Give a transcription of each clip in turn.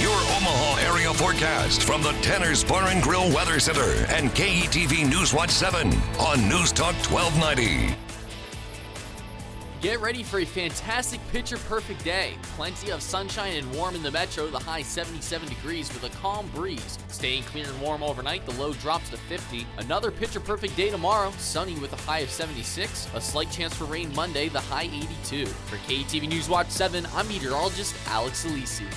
Your Omaha area forecast from the Tanner's Bar and Grill Weather Center and KETV Newswatch 7 on News Talk 1290. Get ready for a fantastic picture perfect day. Plenty of sunshine and warm in the metro, the high 77 degrees with a calm breeze. Staying clear and warm overnight, the low drops to 50. Another picture perfect day tomorrow, sunny with a high of 76. A slight chance for rain Monday, the high 82. For KTV News Watch 7, I'm meteorologist Alex Alisi.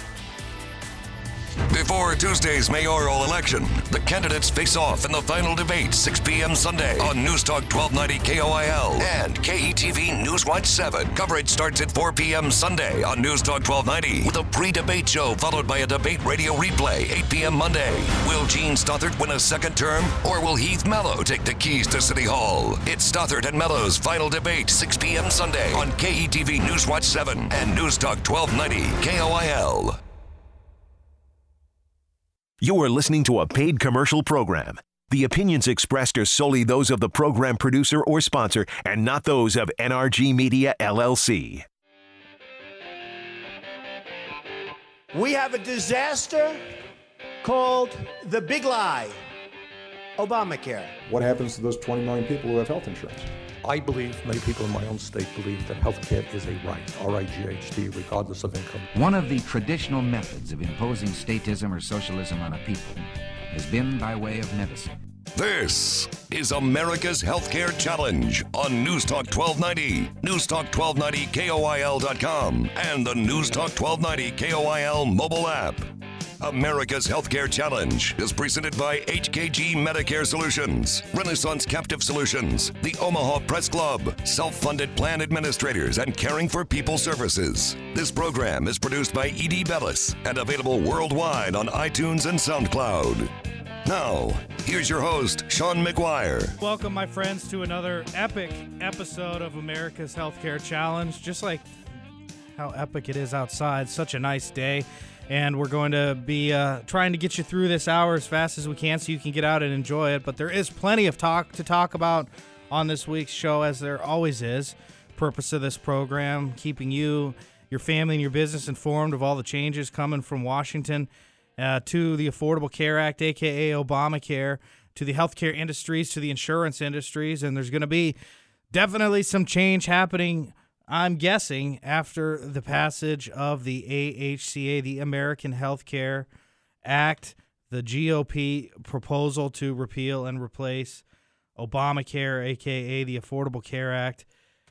Before Tuesday's mayoral election, the candidates face off in the final debate 6 p.m. Sunday on News Talk 1290 KOIL and KETV Newswatch 7. Coverage starts at 4 p.m. Sunday on News Talk 1290 with a pre-debate show followed by a debate radio replay 8 p.m. Monday. Will Jean Stothert win a second term or will Heath Mello take the keys to City Hall? It's Stothert and Mello's final debate 6 p.m. Sunday on KETV Newswatch 7 and News Talk 1290 KOIL. You are listening to a paid commercial program. The opinions expressed are solely those of the program producer or sponsor and not those of NRG Media LLC. We have a disaster called the big lie Obamacare. What happens to those 20 million people who have health insurance? I believe, many people in my own state believe that health care is a right, R-I-G-H-T, regardless of income. One of the traditional methods of imposing statism or socialism on a people has been by way of medicine. This is America's Healthcare Challenge on News Talk 1290, News Talk 1290 KOIL.com, and the News Talk 1290 KOIL mobile app. America's Healthcare Challenge is presented by HKG Medicare Solutions, Renaissance Captive Solutions, the Omaha Press Club, Self Funded Plan Administrators, and Caring for People Services. This program is produced by E.D. Bellis and available worldwide on iTunes and SoundCloud. Now, here's your host, Sean McGuire. Welcome, my friends, to another epic episode of America's Healthcare Challenge. Just like how epic it is outside, such a nice day. And we're going to be uh, trying to get you through this hour as fast as we can so you can get out and enjoy it. But there is plenty of talk to talk about on this week's show, as there always is. Purpose of this program keeping you, your family, and your business informed of all the changes coming from Washington uh, to the Affordable Care Act, aka Obamacare, to the healthcare industries, to the insurance industries. And there's going to be definitely some change happening I'm guessing after the passage of the AHCA, the American Healthcare Act, the GOP proposal to repeal and replace Obamacare, aka the Affordable Care Act,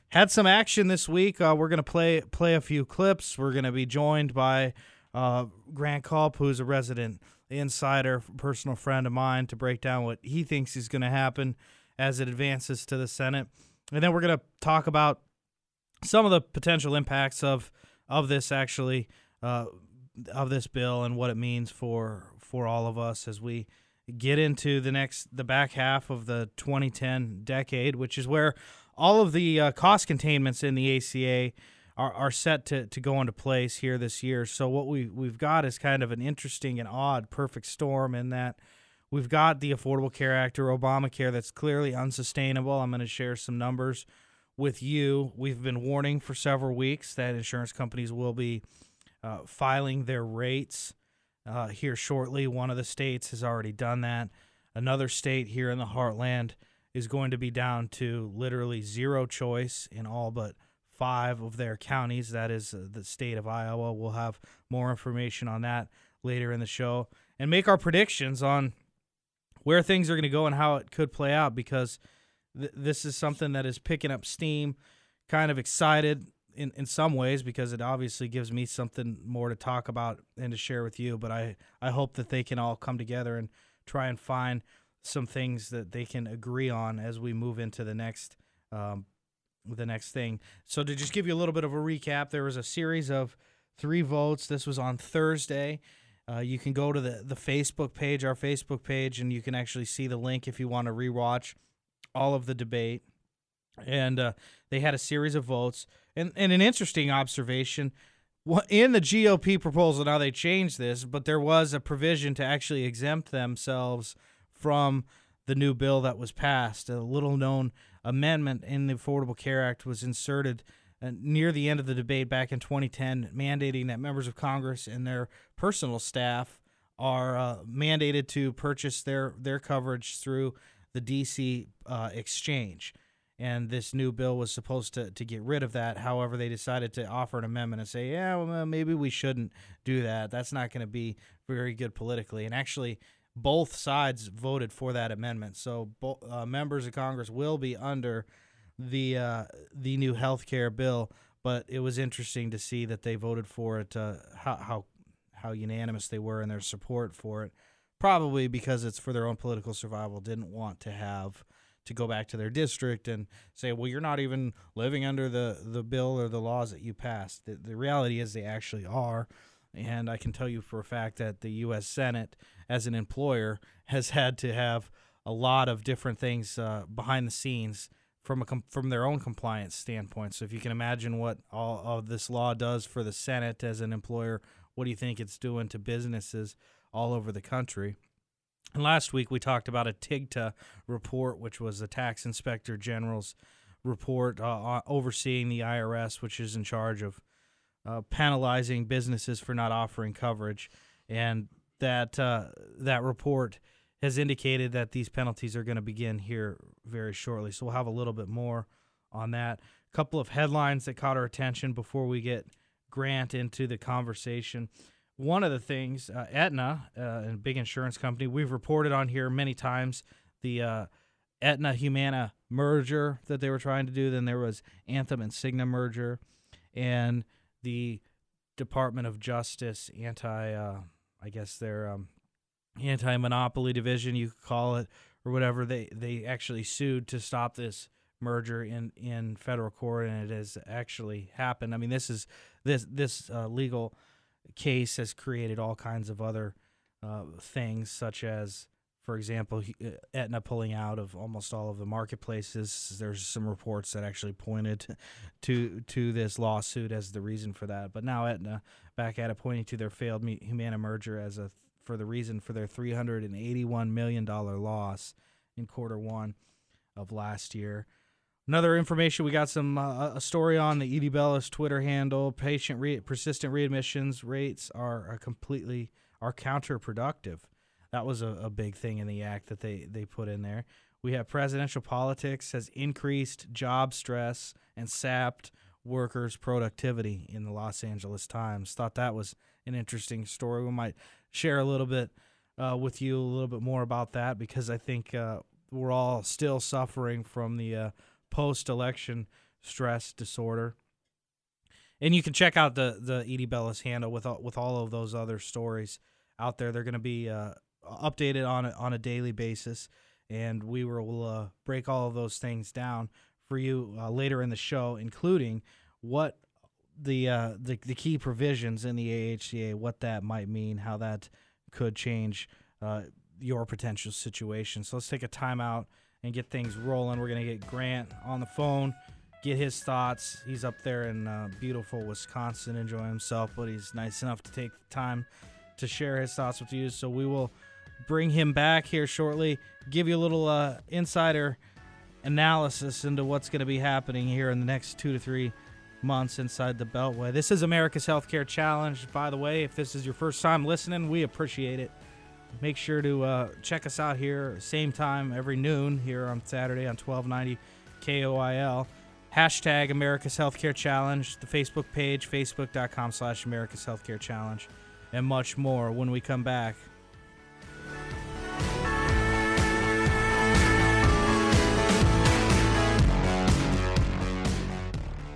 had some action this week. Uh, we're gonna play play a few clips. We're gonna be joined by uh, Grant Culp, who's a resident insider, personal friend of mine, to break down what he thinks is going to happen as it advances to the Senate. And then we're going to talk about some of the potential impacts of of this actually uh, of this bill and what it means for for all of us as we get into the next the back half of the 2010 decade, which is where all of the uh, cost containments in the ACA are, are set to, to go into place here this year. So what we we've got is kind of an interesting and odd perfect storm in that we've got the Affordable Care Act or Obamacare that's clearly unsustainable. I'm going to share some numbers with you. We've been warning for several weeks that insurance companies will be uh, filing their rates uh, here shortly. One of the states has already done that. Another state here in the heartland is going to be down to literally zero choice in all but five of their counties. That is uh, the state of Iowa. We'll have more information on that later in the show and make our predictions on where things are going to go and how it could play out because – th- this is something that is picking up steam. Kind of excited in, in some ways because it obviously gives me something more to talk about and to share with you. But I, I hope that they can all come together and try and find some things that they can agree on as we move into the next um, the next thing. So to just give you a little bit of a recap, there was a series of three votes. This was on Thursday. Uh, you can go to the, the Facebook page, our Facebook page, and you can actually see the link if you want to rewatch all of the debate, and uh, they had a series of votes. And, and an interesting observation in the GOP proposal, now they changed this, but there was a provision to actually exempt themselves from the new bill that was passed. A little known amendment in the Affordable Care Act was inserted uh, near the end of the debate back in 2010, mandating that members of Congress and their personal staff are uh, mandated to purchase their their coverage through the DC uh, exchange. And this new bill was supposed to, to get rid of that. However, they decided to offer an amendment and say, yeah, well, maybe we shouldn't do that. That's not going to be very good politically. And actually, both sides voted for that amendment. So bo- uh, members of Congress will be under the uh, the new health care bill. But it was interesting to see that they voted for it. Uh, how, how how unanimous they were in their support for it. Probably because it's for their own political survival. Didn't want to have to go back to their district and say, well, you're not even living under the, the bill or the laws that you passed. The, the reality is they actually are. And I can tell you for a fact that the U.S. Senate, as an employer, has had to have a lot of different things uh, behind the scenes from a com- from their own compliance standpoint. So if you can imagine what all of this law does for the Senate as an employer, what do you think it's doing to businesses all over the country? And last week we talked about a TIGTA report, which was the Tax Inspector General's report uh, overseeing the IRS, which is in charge of uh, penalizing businesses for not offering coverage. And that uh, that report has indicated that these penalties are going to begin here very shortly. So we'll have a little bit more on that. A couple of headlines that caught our attention before we get Grant into the conversation. One of the things, uh, Aetna, uh, a big insurance company, we've reported on here many times the uh, Aetna Humana merger that they were trying to do. Then there was Anthem and Cigna merger, and the Department of Justice anti, uh, I guess their um, anti-monopoly division, you could call it, or whatever. They they actually sued to stop this merger in in federal court, and it has actually happened. I mean, this is this this uh, legal case has created all kinds of other uh, things, such as, for example, uh, Aetna pulling out of almost all of the marketplaces. There's some reports that actually pointed to to this lawsuit as the reason for that. But now Aetna back at it, pointing to their failed Humana merger as a for the reason for their 381 million dollar loss in quarter one of last year. Another information we got some uh, a story on the ED Bellis Twitter handle. Patient re- persistent readmissions rates are, are completely are counterproductive. That was a, a big thing in the act that they they put in there. We have presidential politics has increased job stress and sapped workers' productivity in the Los Angeles Times. Thought that was an interesting story. We might share a little bit uh, with you a little bit more about that because I think uh, we're all still suffering from the uh, post election stress disorder. And you can check out the the ED Bellis handle with all, with all of those other stories out there. They're going to be uh, updated on a, on a daily basis, and we will uh, break all of those things down for you uh, later in the show, including what the, uh, the the key provisions in the AHCA, what that might mean, how that could change uh, your potential situation. So let's take a timeout and get things rolling. We're going to get Grant on the phone, get his thoughts. He's up there in uh, beautiful Wisconsin enjoying himself, but he's nice enough to take the time to share his thoughts with you. So we will bring him back here shortly, give you a little uh, insider analysis into what's going to be happening here in the next two to three months inside the Beltway. This is America's Healthcare Challenge. By the way, if this is your first time listening, we appreciate it. Make sure to uh, check us out here, same time every noon here on Saturday on 1290 KOIL. Hashtag America's Healthcare Challenge, the Facebook page, facebook.com slash America's Healthcare Challenge, and much more when we come back.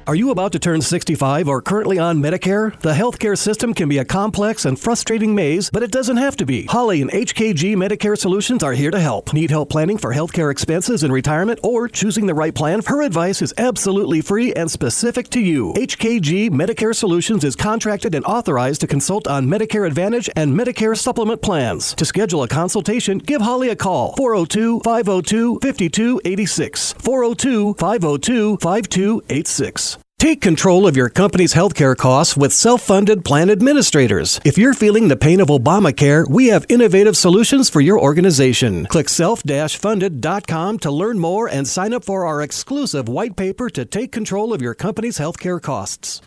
Are you about to turn 65 or currently on Medicare? The healthcare system can be a complex and frustrating maze, but it doesn't have to be. Holly and HKG Medicare Solutions are here to help. Need help planning for healthcare expenses in retirement or choosing the right plan? Her advice is absolutely free and specific to you. HKG Medicare Solutions is contracted and authorized to consult on Medicare Advantage and Medicare Supplement plans. To schedule a consultation, give Holly a call 402 502 5286. 402 502 5286. Take control of your company's healthcare costs with self funded plan administrators. If you're feeling the pain of Obamacare, we have innovative solutions for your organization. Click self funded.com to learn more and sign up for our exclusive white paper to take control of your company's healthcare costs.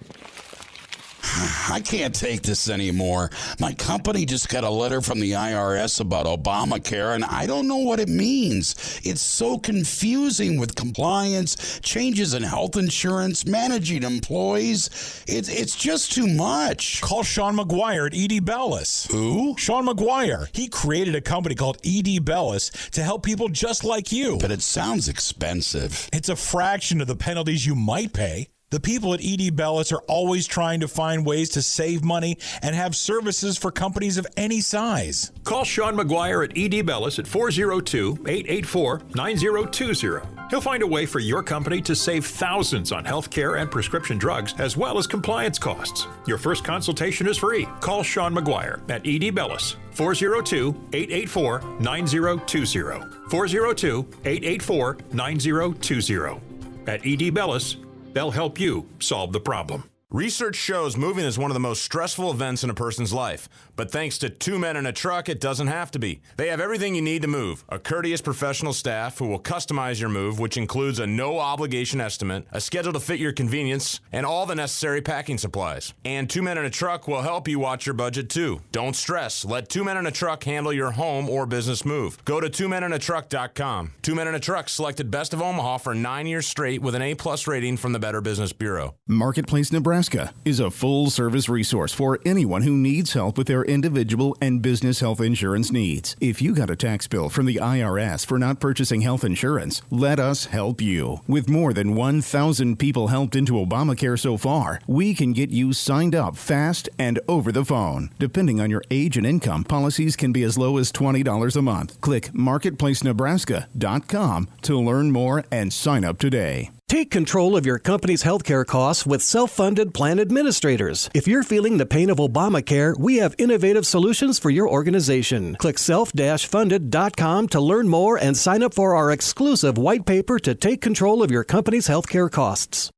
I can't take this anymore. My company just got a letter from the IRS about Obamacare, and I don't know what it means. It's so confusing with compliance, changes in health insurance, managing employees. It's it's just too much. Call Sean McGuire at ED Bellis. Who? Sean McGuire. He created a company called ED Bellis to help people just like you. But it sounds expensive. It's a fraction of the penalties you might pay. The people at ED Bellis are always trying to find ways to save money and have services for companies of any size. Call Sean McGuire at ED Bellis at 402 884 9020. He'll find a way for your company to save thousands on healthcare and prescription drugs, as well as compliance costs. Your first consultation is free. Call Sean McGuire at ED Bellis, 402 884 9020. 402 884 9020. At ED Bellis, They'll help you solve the problem. Research shows moving is one of the most stressful events in a person's life. But thanks to Two Men in a Truck, it doesn't have to be. They have everything you need to move a courteous professional staff who will customize your move, which includes a no obligation estimate, a schedule to fit your convenience, and all the necessary packing supplies. And Two Men in a Truck will help you watch your budget too. Don't stress. Let Two Men in a Truck handle your home or business move. Go to twomeninatruck.com. Two Men in a Truck selected Best of Omaha for nine years straight with an A plus rating from the Better Business Bureau. Marketplace Nebraska is a full service resource for anyone who needs help with their individual and business health insurance needs. If you got a tax bill from the IRS for not purchasing health insurance, let us help you. With more than 1,000 people helped into Obamacare so far, we can get you signed up fast and over the phone. Depending on your age and income, policies can be as low as $20 a month. Click marketplacenebraska.com to learn more and sign up today. Take control of your company's healthcare costs with self funded plan administrators. If you're feeling the pain of Obamacare, we have innovative solutions for your organization. Click self funded.com to learn more and sign up for our exclusive white paper to take control of your company's healthcare costs.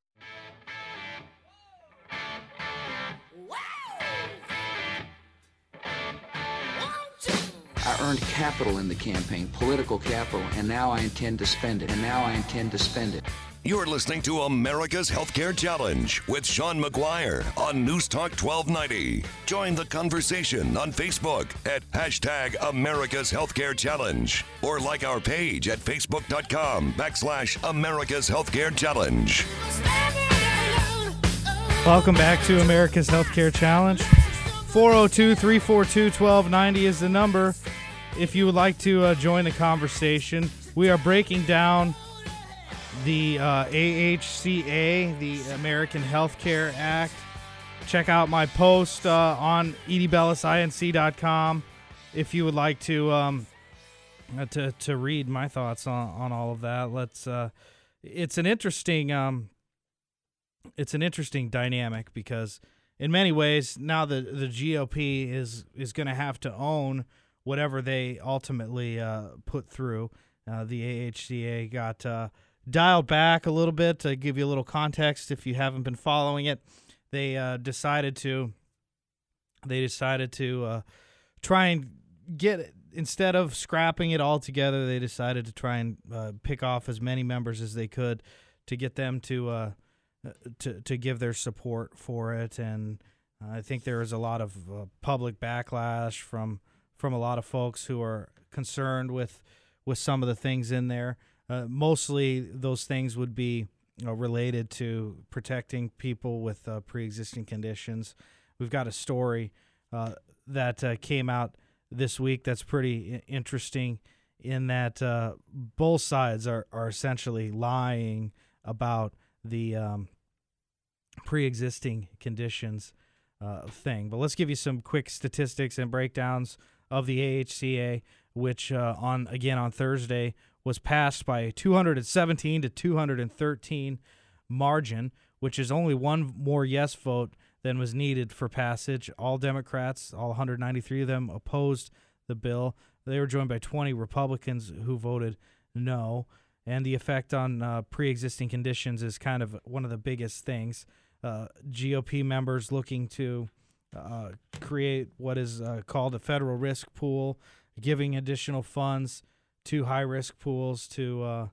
I earned capital in the campaign, political capital, and now I intend to spend it. And now I intend to spend it. You're listening to America's Healthcare Challenge with Sean McGuire on News Talk 1290. Join the conversation on Facebook at hashtag America's Healthcare Challenge or like our page at facebook.com backslash America's Healthcare Challenge. Welcome back to America's Healthcare Challenge. 402 342 1290 is the number if you would like to uh, join the conversation. We are breaking down the uh, AHCA, the American Healthcare Act. Check out my post uh, on edbellisinc.com if you would like to um, uh, to to read my thoughts on, on all of that. Let's. Uh, it's an interesting um, it's an interesting dynamic because in many ways now the the GOP is is going to have to own whatever they ultimately uh, put through. Uh, the AHCA got uh, dialed back a little bit to give you a little context if you haven't been following it. They uh, decided to they decided to uh, try and get instead of scrapping it all together. They decided to try and uh, pick off as many members as they could to get them to uh, to to give their support for it. And I think there is a lot of uh, public backlash from from a lot of folks who are concerned with with some of the things in there. Uh, mostly, those things would be you know, related to protecting people with uh, pre-existing conditions. We've got a story uh, that uh, came out this week that's pretty interesting. In that uh, both sides are are essentially lying about the um, pre-existing conditions uh, thing. But let's give you some quick statistics and breakdowns of the AHCA, which on again on Thursday was passed by a 217 to 213 margin, which is only one more yes vote than was needed for passage. All Democrats, all 193 of them, opposed the bill. They were joined by 20 Republicans who voted no. and the effect on uh, pre-existing conditions is kind of one of the biggest things. Uh, GOP members looking to uh, create what is uh, called a federal risk pool, giving additional funds to high-risk pools to uh,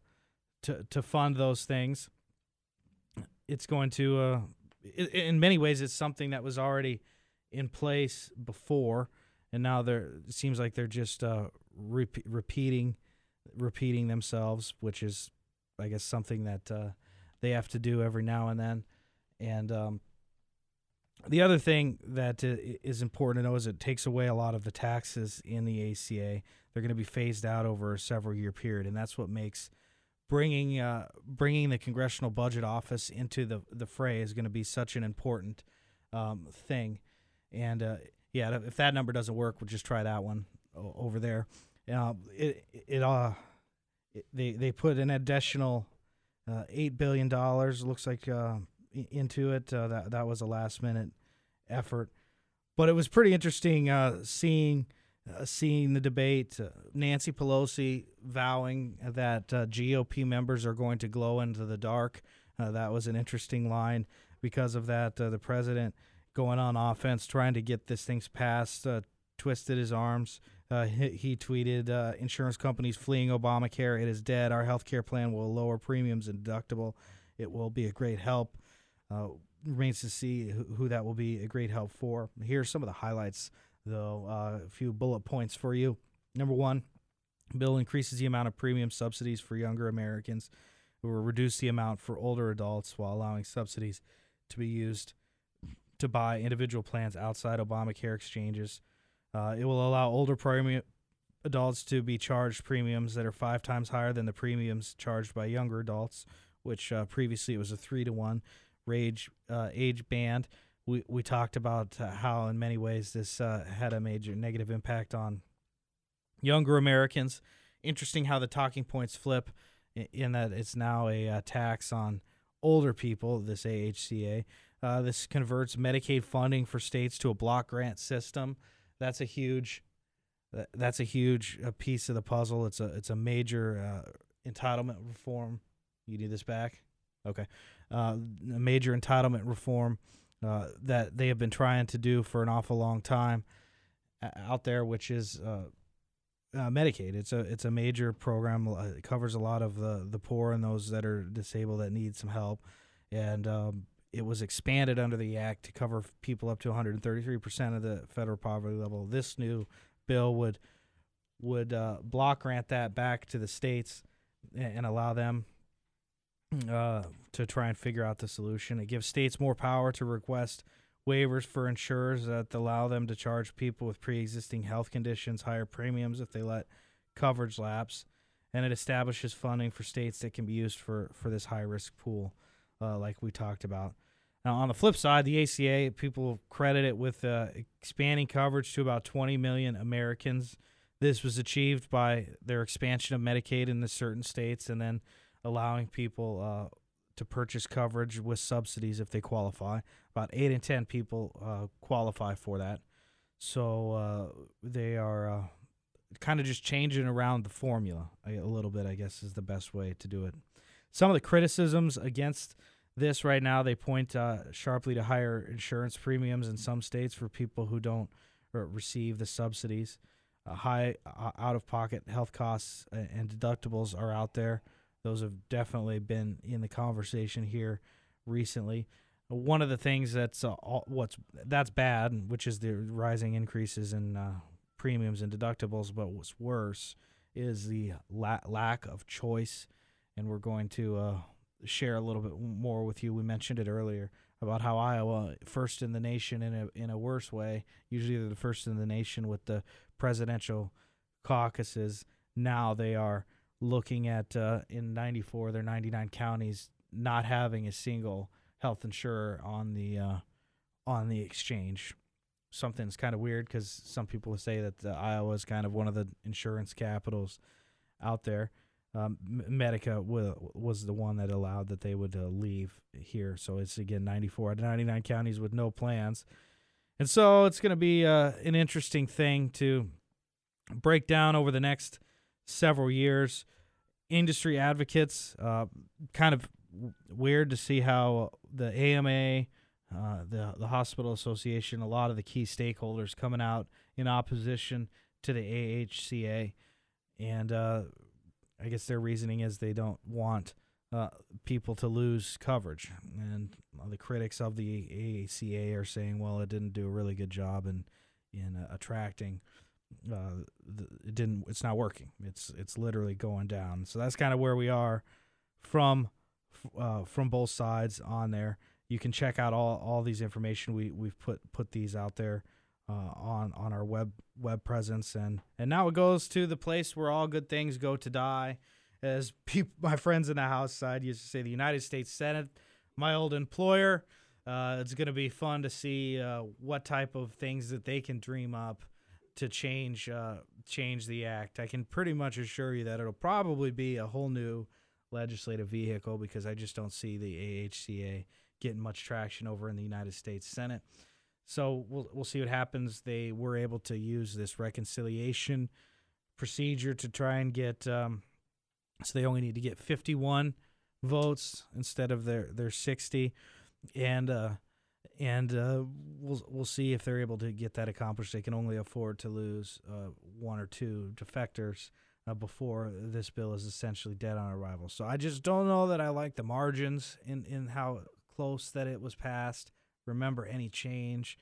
to to fund those things. It's going to, uh, in many ways, it's something that was already in place before, and now they're it seems like they're just rep- repeating repeating themselves, which is, I guess, something that uh, they have to do every now and then. And um, the other thing that uh, important to know is it takes away a lot of the taxes in the ACA. They're going to be phased out over a several year period, and that's what makes bringing uh, bringing the Congressional Budget Office into the the fray is going to be such an important um, thing. And uh, yeah, if that number doesn't work, we'll just try that one over there. Uh, it it uh it, they they put an additional uh, eight billion dollars looks like uh, into it. Uh, that that was a last minute effort, but it was pretty interesting uh, seeing uh, seeing the debate. Uh, Nancy Pelosi vowing that uh, GOP members are going to glow into the dark. That was an interesting line because of that. The president going on offense, trying to get this things passed, twisted his arms. Uh, he, he, tweeted, uh, "Insurance companies fleeing Obamacare. It is dead. Our health care plan will lower premiums and deductible. It will be a great help. Uh, remains to see who, that will be a great help for. Here are some of the highlights, though. Uh, a few bullet points for you. Number one, bill increases the amount of premium subsidies for younger Americans. It will reduce the amount for older adults while allowing subsidies to be used to buy individual plans outside Obamacare exchanges." Uh, it will allow older premium adults to be charged premiums that are five times higher than the premiums charged by younger adults, which uh, previously it was a three to one age uh, age band. We we talked about uh, how in many ways this uh, had a major negative impact on younger Americans. Interesting how the talking points flip in, that it's now a uh, tax on older people. This AHCA. this converts Medicaid funding for states to a block grant system that's a huge that's a huge uh, piece of the puzzle. It's a it's a major uh, entitlement reform. You need this back, okay? Uh, a major entitlement reform uh, that they have been trying to do for an awful long time out there, which is uh, uh, Medicaid. It's a it's a major program. It covers a lot of the the poor and those that are disabled that need some help, and um, it was expanded under the act to cover people up to 133% of the federal poverty level. This new bill would would uh, block grant that back to the states and allow them uh, to try and figure out the solution. It gives states more power to request waivers for insurers that allow them to charge people with pre-existing health conditions higher premiums if they let coverage lapse, and it establishes funding for states that can be used for for this high risk pool, uh, like we talked about. Now, on the flip side, the ACA, people credit it with uh, expanding coverage to about 20 million Americans. This was achieved by their expansion of Medicaid in the certain states and then allowing people uh, to purchase coverage with subsidies if they qualify. About 8 in 10 people uh, qualify for that. So uh, they are uh, kind of just changing around the formula a, little bit, I guess, is the best way to do it. Some of the criticisms against this right now, they point uh, sharply to higher insurance premiums in some states for people who don't receive the subsidies. High uh, out of pocket health costs and deductibles are out there. Those have definitely been in the conversation here recently. One of the things that's uh, what's that's bad, which is the rising increases in uh, premiums and deductibles. But what's worse is the la- lack of choice, and we're going to share a little bit more with you. We mentioned it earlier about how Iowa first in the nation in a in a worse way. Usually they're the first in the nation with the presidential caucuses. Now they are looking at uh, in 94 their 99 counties not having a single health insurer on the uh, on the exchange. Something's kind of weird because some people say that uh, Iowa is kind of one of the insurance capitals out there um, Medica w- was the one that allowed that they would uh, leave here. So it's again 94 out of 99 counties with no plans. And so it's going to be uh, an interesting thing to break down over the next several years. industry advocates. Uh, kind of weird to see how the AMA, uh, the the hospital association, a lot of the key stakeholders coming out in opposition to the AHCA, and uh, I guess their reasoning is they don't want uh, people to lose coverage, and the critics of the AHCA are saying, well, it didn't do a really good job in in uh, attracting. Uh, it didn't. It's not working. It's it's literally going down. So that's kind of where we are from uh, from both sides on there. You can check out all, all these information. We we've put put these out there uh, on on our web web presence, and and now it goes to the place where all good things go to die, as people, my friends in the House side used to say, the United States Senate, my old employer. Uh, it's going to be fun to see uh, what type of things that they can dream up to change uh, change the act. I can pretty much assure you that it'll probably be a whole new legislative vehicle because I just don't see the AHCA getting much traction over in the United States Senate. So we'll we'll see what happens. They were able to use this reconciliation procedure to try and get. Um, so they only need to get 51 votes instead of their their 60, and uh, and uh, we'll we'll see if they're able to get that accomplished. They can only afford to lose uh, one or two defectors uh, before this bill is essentially dead on arrival. So I just don't know that I like the margins in in how close that it was passed. Remember, any change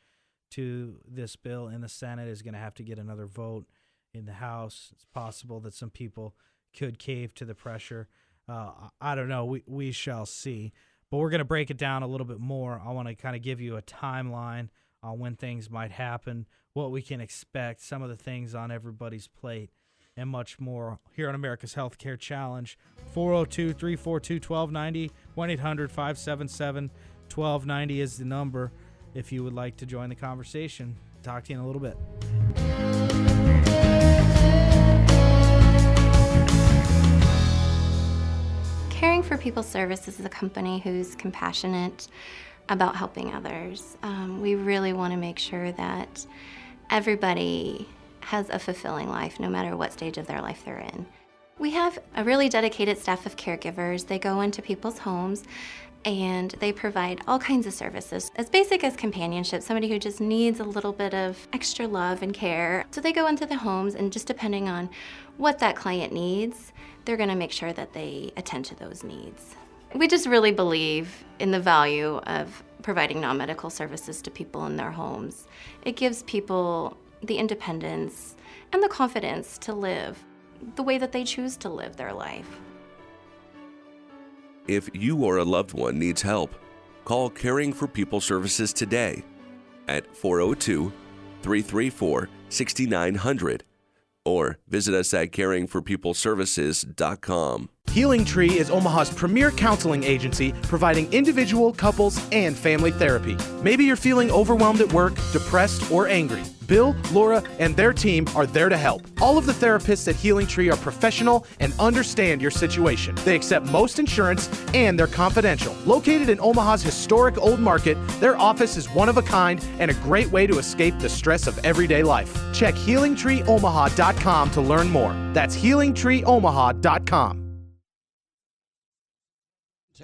to this bill in the Senate is going to have to get another vote in the House. It's possible that some people could cave to the pressure. Uh, I don't know. We we shall see. But we're going to break it down a little bit more. I want to kind of give you a timeline on when things might happen, what we can expect, some of the things on everybody's plate, and much more here on America's Healthcare Challenge. 402 342 1290, 1 800 577 1290 is the number if you would like to join the conversation. Talk to you in a little bit. People Services is a company who's compassionate about helping others. Um, we really want to make sure that everybody has a fulfilling life no matter what stage of their life they're in. We have a really dedicated staff of caregivers. They go into people's homes and they provide all kinds of services as basic as companionship, somebody who just needs a little bit of extra love and care. So they go into the homes and just depending on what that client needs, they're going to make sure that they attend to those needs. We just really believe in the value of providing non medical services to people in their homes. It gives people the independence and the confidence to live the way that they choose to live their life. If you or a loved one needs help, call Caring for People Services today at 402 334 6900 or visit us at caringforpeopleservices.com. Healing Tree is Omaha's premier counseling agency providing individual, couples, and family therapy. Maybe you're feeling overwhelmed at work, depressed, or angry. Bill, Laura, and their team are there to help. All of the therapists at Healing Tree are professional and understand your situation. They accept most insurance and they're confidential. Located in Omaha's historic Old Market, their office is one of a kind and a great way to escape the stress of everyday life. Check healingtreeomaha.com to learn more. That's healingtreeomaha.com.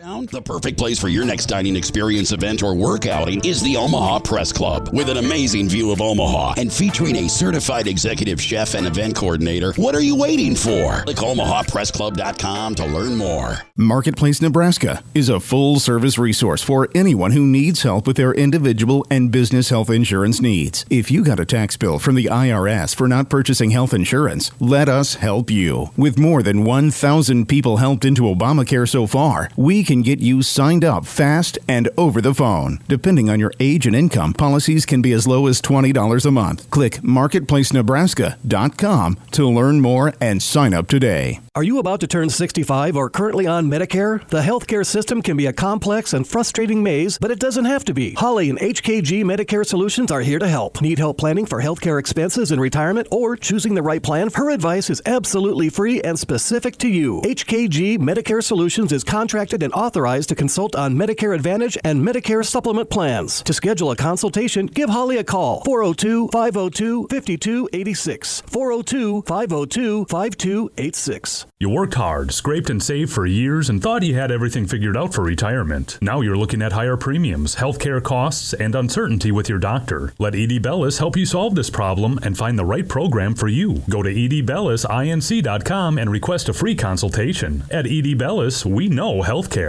The perfect place for your next dining experience, event, or work outing is the Omaha Press Club. With an amazing view of Omaha and featuring a certified executive chef and event coordinator, what are you waiting for? Click omahapressclub.com to learn more. Marketplace Nebraska is a full service resource for anyone who needs help with their individual and business health insurance needs. If you got a tax bill from the IRS for not purchasing health insurance, let us help you. With more than 1,000 people helped into Obamacare so far, we can get you signed up fast and over the phone. Depending on your age and income, policies can be as low as $20 a month. Click marketplacenebraska.com to learn more and sign up today. Are you about to turn 65 or currently on Medicare? The healthcare system can be a complex and frustrating maze, but it doesn't have to be. Holly and HKG Medicare Solutions are here to help. Need help planning for healthcare expenses in retirement or choosing the right plan? Her advice is absolutely free and specific to you. HKG Medicare Solutions is contracted and authorized to consult on Medicare Advantage and Medicare Supplement plans. To schedule a consultation, give Holly a call 402 502 5286. 402 502 5286. You worked hard, scraped and saved for years, and thought you had everything figured out for retirement. Now you're looking at higher premiums, healthcare costs, and uncertainty with your doctor. Let ED Bellis help you solve this problem and find the right program for you. Go to edbellisinc.com and request a free consultation. At ED Bellis, we know healthcare.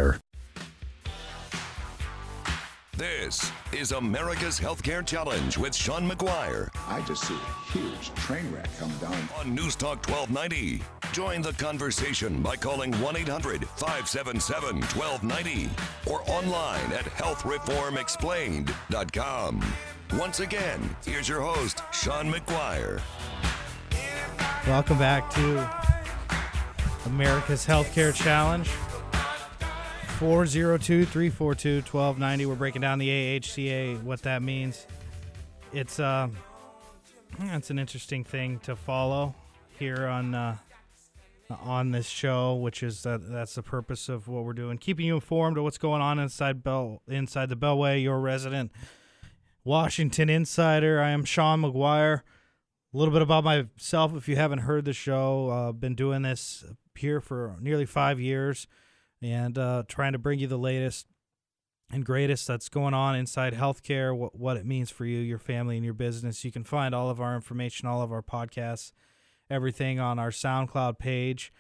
This is America's Healthcare Challenge with Sean McGuire. I just see a huge train wreck come down. On News Talk 1290. Join the conversation by calling 1 800 577 1290 or online at healthreformexplained.com. Once again, here's your host, Sean McGuire. Welcome back to America's Healthcare Challenge. 402 342 1290. We're breaking down the AHCA, what that means. It's uh, it's an interesting thing to follow here on uh, on this show, which is uh, that's the purpose of what we're doing, keeping you informed of what's going on inside Bell inside the Beltway. Your resident Washington insider. I am Sean McGuire. A little bit about myself, if you haven't heard the show, uh, been doing this here for nearly five years and uh, trying to bring you the latest and greatest that's going on inside healthcare, what, what it means for you, your family, and your business. You can find all of our information, all of our podcasts, everything on our SoundCloud page,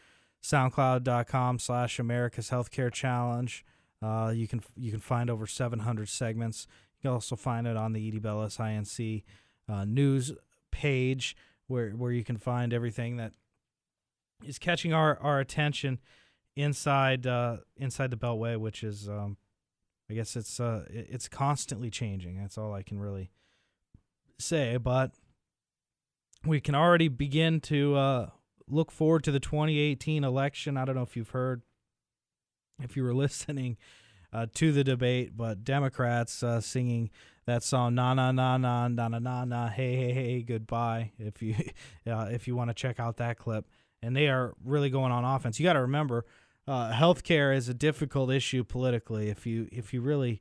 soundcloud.com slash America's Healthcare Challenge. Uh, you can you can find over 700 segments. You can also find it on the ED Bellis INC uh, news page where, where you can find everything that is catching our, our attention inside uh, inside the Beltway, which is um, I guess it's uh, it's constantly changing. That's all I can really say. But we can already begin to uh, look forward to the 2018 election. I don't know if you've heard, if you were listening uh, to the debate, but Democrats uh, singing that song "Na Na Na Na Na Na Na Na Hey Hey Hey Goodbye." If you uh, if you want to check out that clip, and they are really going on offense. You got to remember, uh, healthcare is a difficult issue politically. If you if you really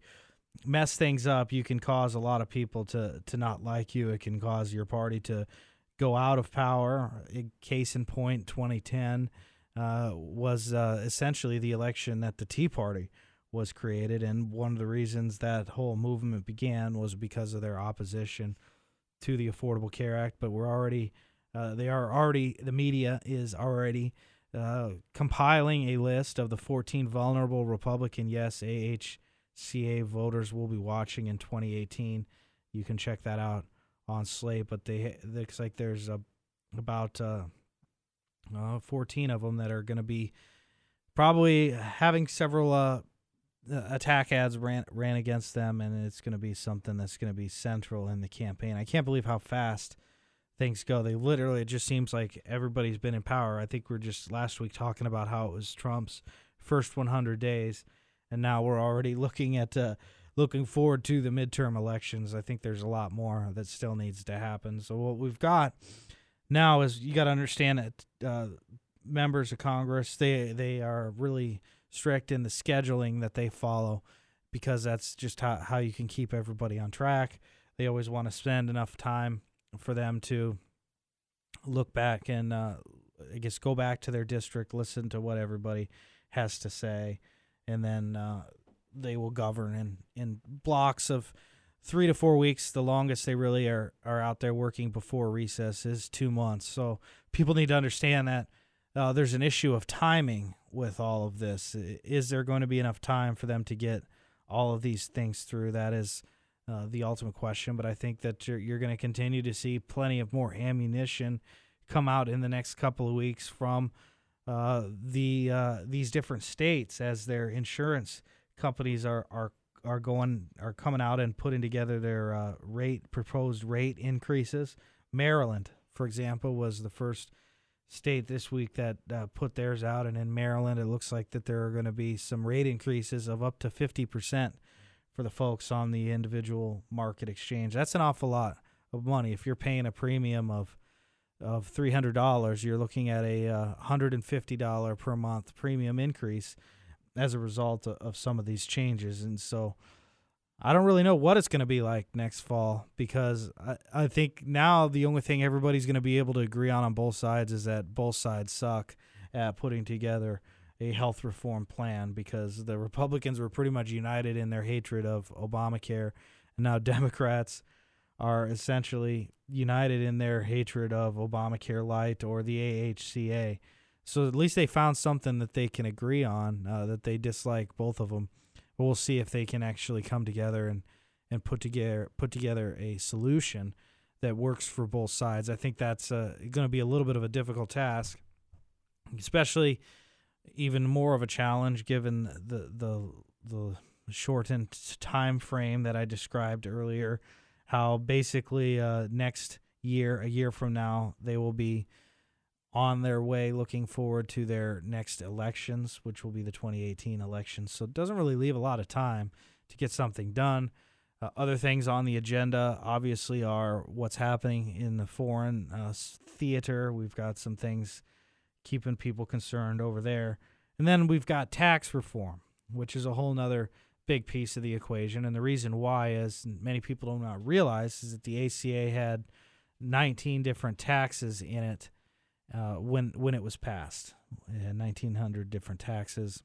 mess things up, you can cause a lot of people to to not like you. It can cause your party to go out of power. Case in point, 2010 uh, was uh, essentially the election that the Tea Party was created, and one of the reasons that whole movement began was because of their opposition to the Affordable Care Act. But we're already uh, they are already the media is already uh, compiling a list of the 14 vulnerable Republican yes AHCA voters will be watching in 2018. You can check that out on Slate, but they looks like there's a, about uh, uh, 14 of them that are going to be probably having several uh, attack ads ran ran against them, and it's going to be something that's going to be central in the campaign. I can't believe how fast things go. They literally, it just seems like everybody's been in power. I think we are just last week talking about how it was Trump's first 100 days, and now we're already looking at uh, looking forward to the midterm elections. I think there's a lot more that still needs to happen. So what we've got now is you got to understand that uh, members of Congress they they are really strict in the scheduling that they follow because that's just how, how you can keep everybody on track. They always want to spend enough time for them to look back and uh, I guess go back to their district, listen to what everybody has to say, and then uh, they will govern in in blocks of three to four weeks. The longest they really are are out there working before recess is two months. So people need to understand that uh, there's an issue of timing with all of this. Is there going to be enough time for them to get all of these things through? That is uh, the ultimate question. But I think that you're, you're going to continue to see plenty of more ammunition come out in the next couple of weeks from uh, the uh, these different states as their insurance companies are are are going are coming out and putting together their uh, rate proposed rate increases. Maryland, for example, was the first state this week that uh, put theirs out, and in Maryland, it looks like that there are going to be some rate increases of up to fifty percent for the folks on the individual market exchange. That's an awful lot of money. If you're paying a premium of of three hundred dollars, you're looking at a uh, hundred and fifty dollar per month premium increase. as a result of, of some of these changes. And so I don't really know what it's going to be like next fall because I, I think now the only thing everybody's going to be able to agree on on both sides is that both sides suck at putting together a health reform plan because the Republicans were pretty much united in their hatred of Obamacare. And now Democrats are essentially united in their hatred of Obamacare Light or the AHCA. So at least they found something that they can agree on, uh, that they dislike both of them. But we'll see if they can actually come together and, and put together put together a solution that works for both sides. I think that's uh, going to be a little bit of a difficult task, especially even more of a challenge given the the the shortened time frame that I described earlier. How basically uh, next year, a year from now, they will be on their way looking forward to their next elections, which will be the 2018 elections. So it doesn't really leave a lot of time to get something done. Uh, other things on the agenda, obviously, are what's happening in the foreign uh, theater. We've got some things keeping people concerned over there. And then we've got tax reform, which is a whole nother big piece of the equation. And the reason why, as many people do not realize, is that the ACA had 19 different taxes in it uh, when when it was passed. It 1,900 different taxes.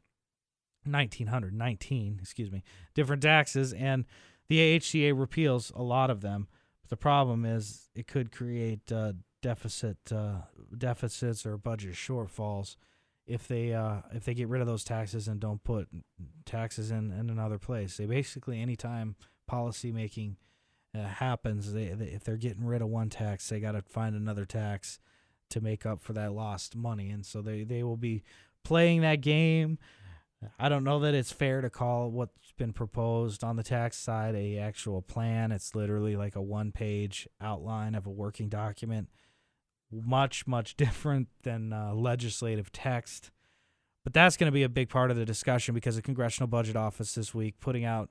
1919, excuse me, different taxes, and the AHCA repeals a lot of them. But the problem is it could create uh, deficit uh, deficits or budget shortfalls if they uh, if they get rid of those taxes and don't put taxes in, in another place. They basically anytime policy making uh, happens, they, they, if they're getting rid of one tax, they got to find another tax to make up for that lost money, and so they they will be playing that game. I don't know that it's fair to call what's been proposed on the tax side a actual plan. It's literally like a one page outline of a working document much much different than uh, legislative text. But that's going to be a big part of the discussion because the congressional budget office this week putting out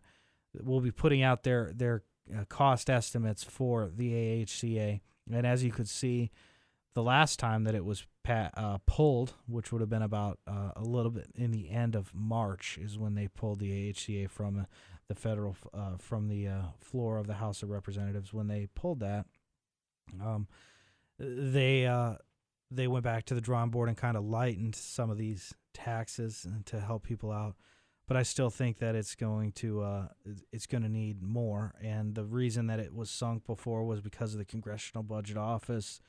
will be putting out their their uh, cost estimates for the AHCA and as you could see the last time that it was pa- uh, pulled which would have been about uh, a little bit in the end of March is when they pulled the AHCA from uh, the federal uh, from the floor of the House of Representatives when they pulled that. Um, they uh, they went back to the drawing board and kind of lightened some of these taxes to help people out. But I still think that it's going to uh, it's going to need more. And the reason that it was sunk before was because of the Congressional Budget Office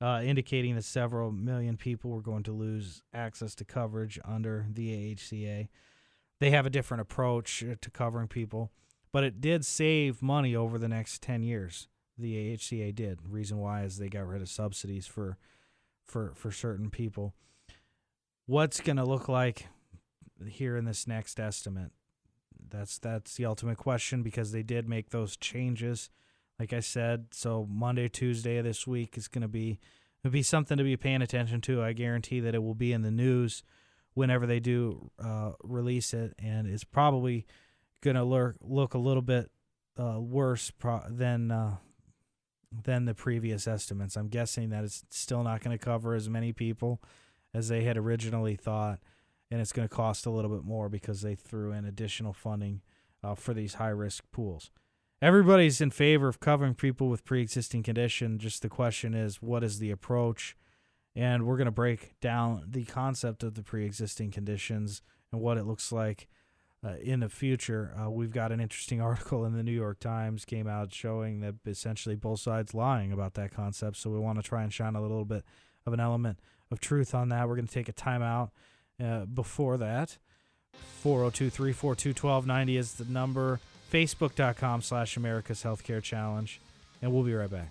uh, indicating that several million people were going to lose access to coverage under the AHCA. They have a different approach uh, to covering people, but it did save money over the next 10 years the AHCA did. Reason why is they got rid of subsidies for for for certain people. What's going to look like here in this next estimate? That's that's the ultimate question because they did make those changes. Like I said, so Monday, Tuesday of this week is going to be it'll be something to be paying attention to. I guarantee that it will be in the news whenever they do uh, release it, and it's probably going to look look a little bit uh, worse pro- than uh, than the previous estimates. I'm guessing that it's still not going to cover as many people as they had originally thought, and it's going to cost a little bit more because they threw in additional funding uh, for these high risk pools. Everybody's in favor of covering people with pre existing condition. Just the question is, what is the approach? And we're going to break down the concept of the pre existing conditions and what it looks like uh, in the future. Uh, we've got an interesting article in the New York Times came out showing that essentially both sides lying about that concept. So we want to try and shine a little bit of an element of truth on that. We're going to take a timeout uh, before that. 402 342 1290 is the number. Facebook.com slash America's Healthcare Challenge. And we'll be right back.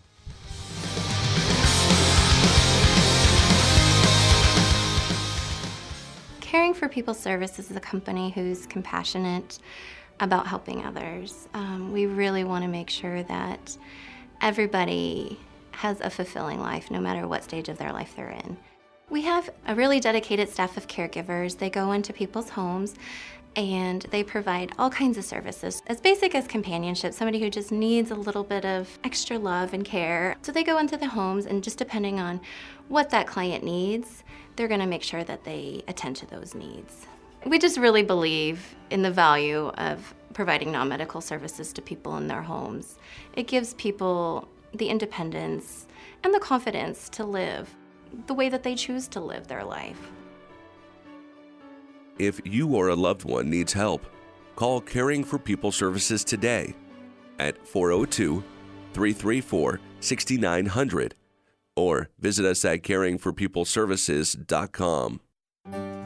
For People Services is a company who's compassionate about helping others. Um, we really want to make sure that everybody has a fulfilling life, no matter what stage of their life they're in. We have a really dedicated staff of caregivers. They go into people's homes and they provide all kinds of services as basic as companionship, somebody who just needs a little bit of extra love and care. So they go into the homes, and just depending on what that client needs, they're to make sure that they attend to those needs. We just really believe in the value of providing non medical services to people in their homes. It gives people the independence and the confidence to live the way that they choose to live their life. If you or a loved one needs help, call Caring for People Services today at 402 334 6900 or visit us at caringforpeopleservices.com.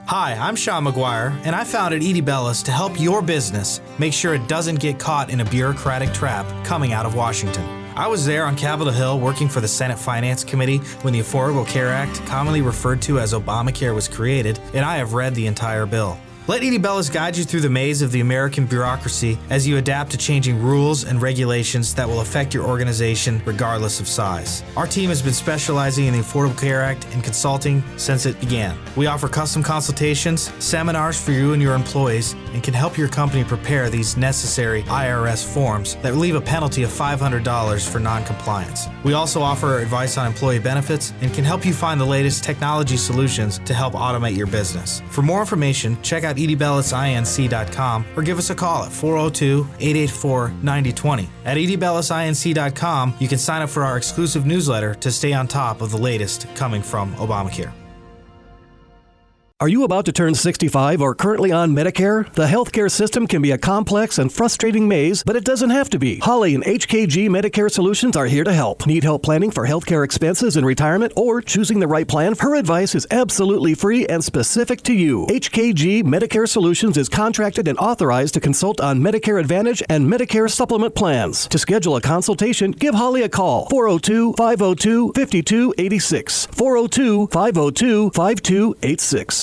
Hi, I'm Sean McGuire, and I founded ED Bellis to help your business make sure it doesn't get caught in a bureaucratic trap coming out of Washington. I was there on Capitol Hill working for the Senate Finance Committee when the Affordable Care Act, commonly referred to as Obamacare, was created, and I have read the entire bill. Let ED Bellis guide you through the maze of the American bureaucracy as you adapt to changing rules and regulations that will affect your organization regardless of size. Our team has been specializing in the Affordable Care Act and consulting since it began. We offer custom consultations, seminars for you and your employees, and can help your company prepare these necessary IRS forms that leave a penalty of $500 for noncompliance. We also offer advice on employee benefits and can help you find the latest technology solutions to help automate your business. For more information, check out edbellisinc.com or give us a call at 402 884 9020. At edbellisinc.com, you can sign up for our exclusive newsletter to stay on top of the latest coming from Obamacare. Are you about to turn 65 or currently on Medicare? The healthcare system can be a complex and frustrating maze, but it doesn't have to be. Holly and HKG Medicare Solutions are here to help. Need help planning for healthcare expenses in retirement or choosing the right plan? Her advice is absolutely free and specific to you. HKG Medicare Solutions is contracted and authorized to consult on Medicare Advantage and Medicare supplement plans. To schedule a consultation, give Holly a call 402 502 5286. 402 502 5286.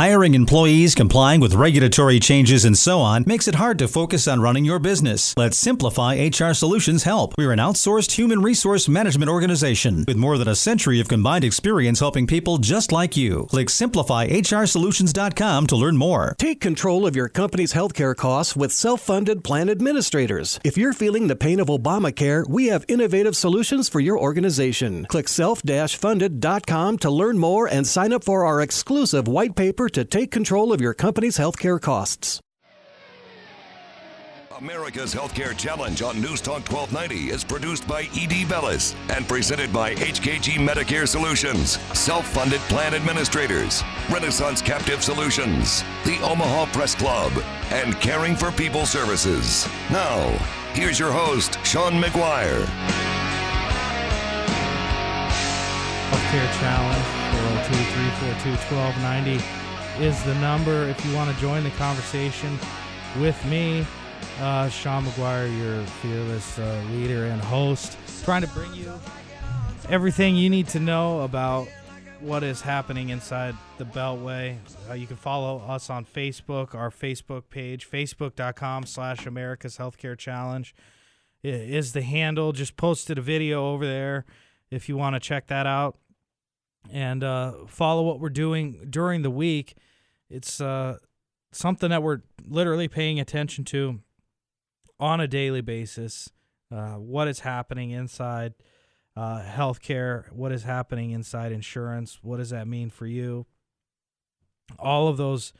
Hiring employees, complying with regulatory changes, and so on makes it hard to focus on running your business. Let Simplify HR Solutions help. We're an outsourced human resource management organization with more than a century of combined experience helping people just like you. Click simplifyhrsolutions.com to learn more. Take control of your company's healthcare costs with self funded plan administrators. If you're feeling the pain of Obamacare, we have innovative solutions for your organization. Click self funded.com to learn more and sign up for our exclusive white paper to take control of your company's healthcare costs. America's Healthcare Challenge on News Talk 1290 is produced by E.D. Bellis and presented by HKG Medicare Solutions, self funded plan administrators, Renaissance Captive Solutions, the Omaha Press Club, and Caring for People Services. Now, here's your host, Sean McGuire. Healthcare Challenge 402 342 1290 is the number if you want to join the conversation with me. Uh, Sean McGuire, your fearless uh, leader and host, trying to bring you everything you need to know about what is happening inside the Beltway. Uh, you can follow us on Facebook, our Facebook page, facebook.com slash America's Healthcare Challenge is the handle. Just posted a video over there if you want to check that out and uh, follow what we're doing during the week. It's uh, something that we're literally paying attention to on a daily basis. Uh, what is happening inside uh, healthcare? What is happening inside insurance? What does that mean for you? All of those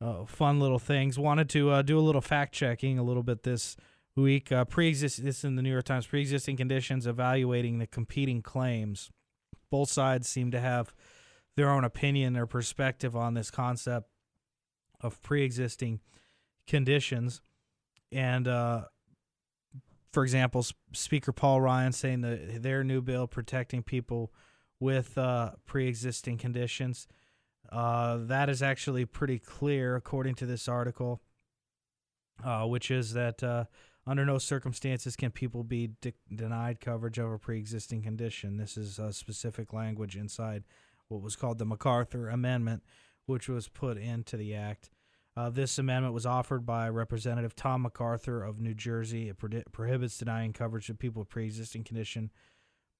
uh, fun little things. Wanted to uh, do a little fact checking a little bit this week. Uh, pre-exist this in the New York Times. Pre-existing conditions evaluating the competing claims. Both sides seem to have their own opinion or perspective on this concept of pre-existing conditions. And uh, for example, Speaker Paul Ryan saying that their new bill protecting people with uh, pre-existing conditions. Uh, that is actually pretty clear, according to this article, uh, which is that uh, under no circumstances can people be de- denied coverage of a pre-existing condition. This is specific language inside what was called the MacArthur Amendment, which was put into the act. Uh, this amendment was offered by Representative Tom MacArthur of New Jersey. It pro- prohibits denying coverage to people with pre-existing condition,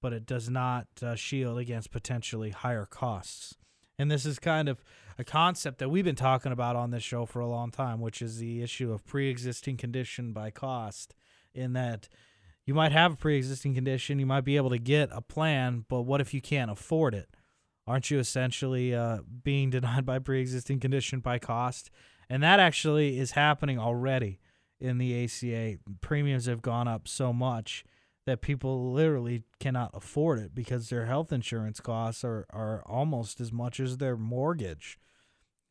but it does not uh, shield against potentially higher costs. And this is kind of a concept that we've been talking about on this show for a long time, which is the issue of pre-existing condition by cost. In that you might have a pre-existing condition, you might be able to get a plan, but what if you can't afford it? Aren't you essentially uh, being denied by pre-existing condition by cost? And that actually is happening already in the ACA. Premiums have gone up so much that people literally cannot afford it because their health insurance costs are, are almost as much as their mortgage,